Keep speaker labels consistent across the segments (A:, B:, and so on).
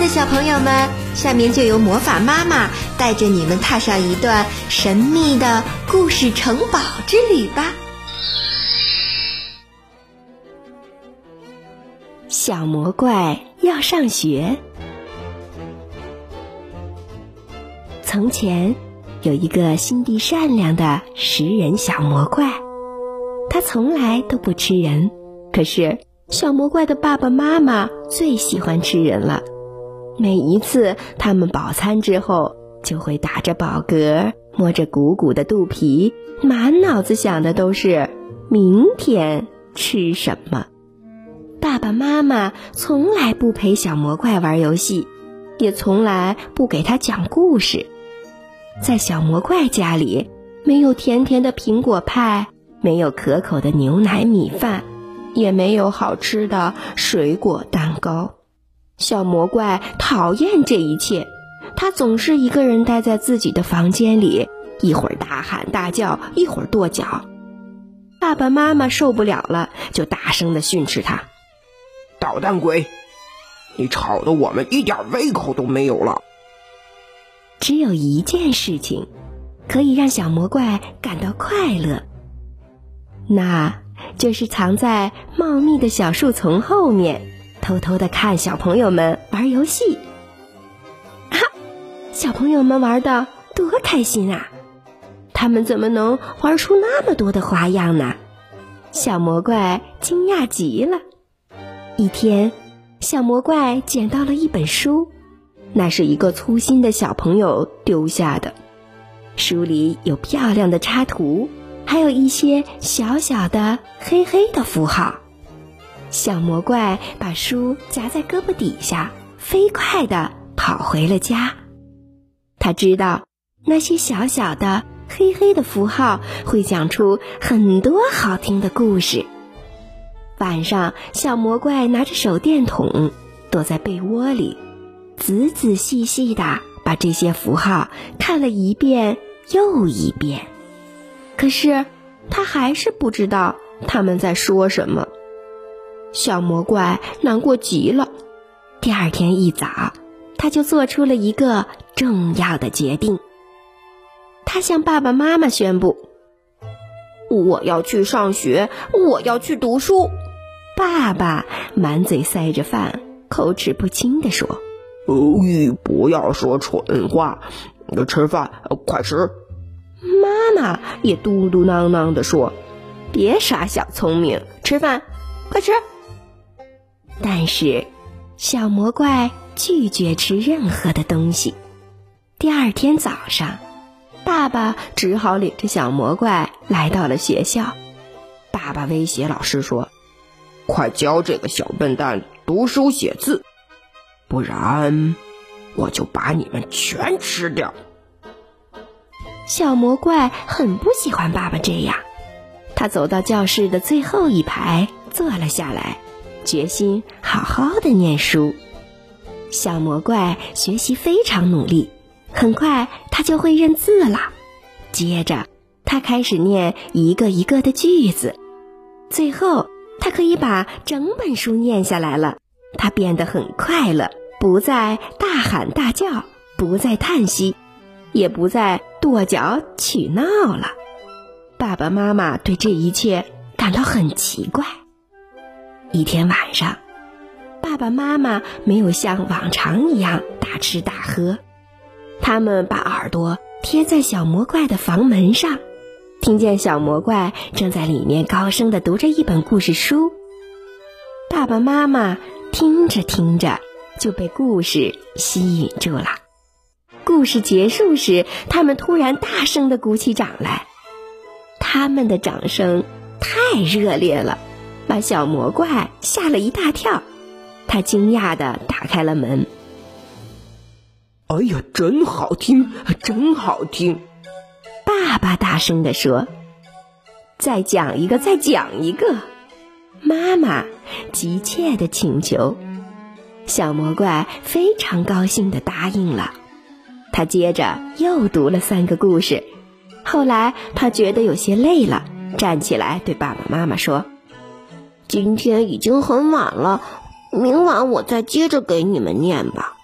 A: 的小朋友们，下面就由魔法妈妈带着你们踏上一段神秘的故事城堡之旅吧。
B: 小魔怪要上学。从前有一个心地善良的食人小魔怪，他从来都不吃人，可是小魔怪的爸爸妈妈最喜欢吃人了。每一次他们饱餐之后，就会打着饱嗝，摸着鼓鼓的肚皮，满脑子想的都是明天吃什么。爸爸妈妈从来不陪小魔怪玩游戏，也从来不给他讲故事。在小魔怪家里，没有甜甜的苹果派，没有可口的牛奶米饭，也没有好吃的水果蛋糕。小魔怪讨厌这一切，他总是一个人待在自己的房间里，一会儿大喊大叫，一会儿跺脚。爸爸妈妈受不了了，就大声的训斥他：“
C: 捣蛋鬼，你吵得我们一点胃口都没有了。”
B: 只有一件事情，可以让小魔怪感到快乐，那就是藏在茂密的小树丛后面。偷偷的看小朋友们玩游戏，哈，小朋友们玩的多开心啊！他们怎么能玩出那么多的花样呢？小魔怪惊讶极了。一天，小魔怪捡到了一本书，那是一个粗心的小朋友丢下的。书里有漂亮的插图，还有一些小小的黑黑的符号。小魔怪把书夹在胳膊底下，飞快地跑回了家。他知道那些小小的黑黑的符号会讲出很多好听的故事。晚上，小魔怪拿着手电筒，躲在被窝里，仔仔细细地把这些符号看了一遍又一遍。可是，他还是不知道他们在说什么。小魔怪难过极了。第二天一早，他就做出了一个重要的决定。他向爸爸妈妈宣布：“我要去上学，我要去读书。”爸爸满嘴塞着饭，口齿不清地说：“
C: 哦，不要说蠢话，吃饭，快吃。”
B: 妈妈也嘟嘟囔囔地说：“别耍小聪明，吃饭，快吃。”但是，小魔怪拒绝吃任何的东西。第二天早上，爸爸只好领着小魔怪来到了学校。爸爸威胁老师说：“
C: 快教这个小笨蛋读书写字，不然我就把你们全吃掉。”
B: 小魔怪很不喜欢爸爸这样，他走到教室的最后一排坐了下来。决心好好的念书，小魔怪学习非常努力，很快他就会认字了。接着，他开始念一个一个的句子，最后他可以把整本书念下来了。他变得很快乐，不再大喊大叫，不再叹息，也不再跺脚取闹了。爸爸妈妈对这一切感到很奇怪。一天晚上，爸爸妈妈没有像往常一样大吃大喝，他们把耳朵贴在小魔怪的房门上，听见小魔怪正在里面高声的读着一本故事书。爸爸妈妈听着听着就被故事吸引住了。故事结束时，他们突然大声的鼓起掌来，他们的掌声太热烈了。把小魔怪吓了一大跳，他惊讶的打开了门。
C: 哎呀，真好听，真好听！
B: 爸爸大声的说：“再讲一个，再讲一个！”妈妈急切的请求。小魔怪非常高兴的答应了。他接着又读了三个故事。后来他觉得有些累了，站起来对爸爸妈妈说。今天已经很晚了，明晚我再接着给你们念吧。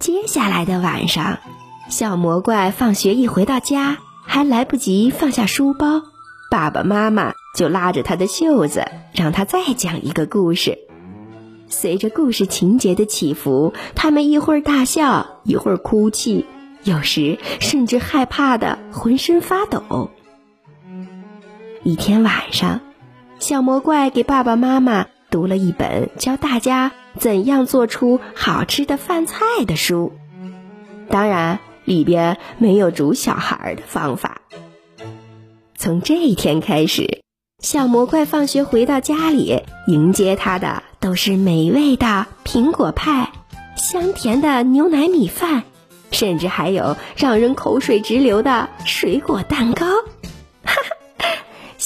B: 接下来的晚上，小魔怪放学一回到家，还来不及放下书包，爸爸妈妈就拉着他的袖子，让他再讲一个故事。随着故事情节的起伏，他们一会儿大笑，一会儿哭泣，有时甚至害怕的浑身发抖。一天晚上，小魔怪给爸爸妈妈读了一本教大家怎样做出好吃的饭菜的书，当然里边没有煮小孩的方法。从这一天开始。小魔怪放学回到家里，迎接他的都是美味的苹果派、香甜的牛奶米饭，甚至还有让人口水直流的水果蛋糕。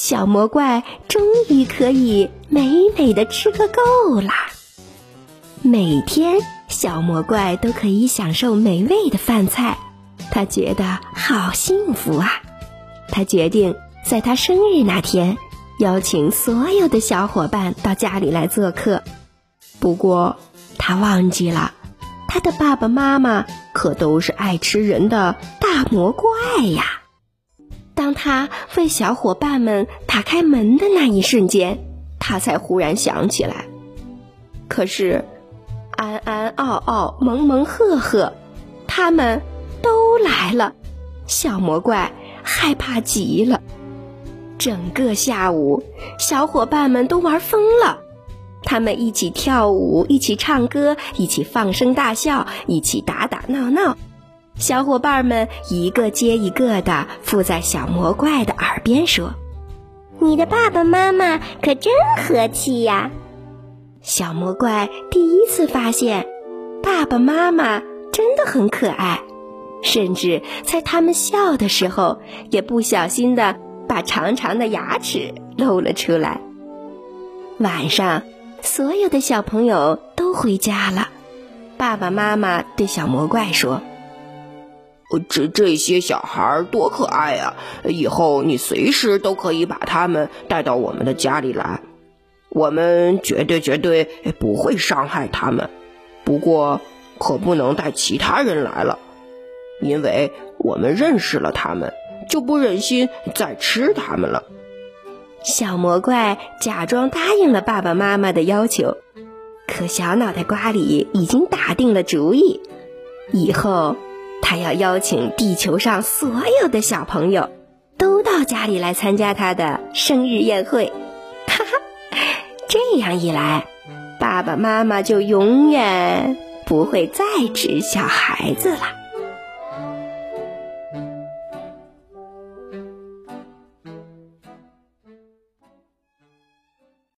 B: 小魔怪终于可以美美的吃个够啦！每天，小魔怪都可以享受美味的饭菜，他觉得好幸福啊！他决定在他生日那天。邀请所有的小伙伴到家里来做客，不过他忘记了，他的爸爸妈妈可都是爱吃人的大魔怪呀。他为小伙伴们打开门的那一瞬间，他才忽然想起来，可是安安、奥奥、萌萌、赫赫，他们都来了，小魔怪害怕极了。整个下午，小伙伴们都玩疯了。他们一起跳舞，一起唱歌，一起放声大笑，一起打打闹闹。小伙伴们一个接一个的附在小魔怪的耳边说：“
A: 你的爸爸妈妈可真和气呀！”
B: 小魔怪第一次发现，爸爸妈妈真的很可爱，甚至在他们笑的时候，也不小心的。把长长的牙齿露了出来。晚上，所有的小朋友都回家了。爸爸妈妈对小魔怪说：“
C: 这这些小孩多可爱呀！以后你随时都可以把他们带到我们的家里来，我们绝对绝对不会伤害他们。不过，可不能带其他人来了，因为我们认识了他们。”就不忍心再吃他们了。
B: 小魔怪假装答应了爸爸妈妈的要求，可小脑袋瓜里已经打定了主意，以后他要邀请地球上所有的小朋友都到家里来参加他的生日宴会。哈哈，这样一来，爸爸妈妈就永远不会再指小孩子了。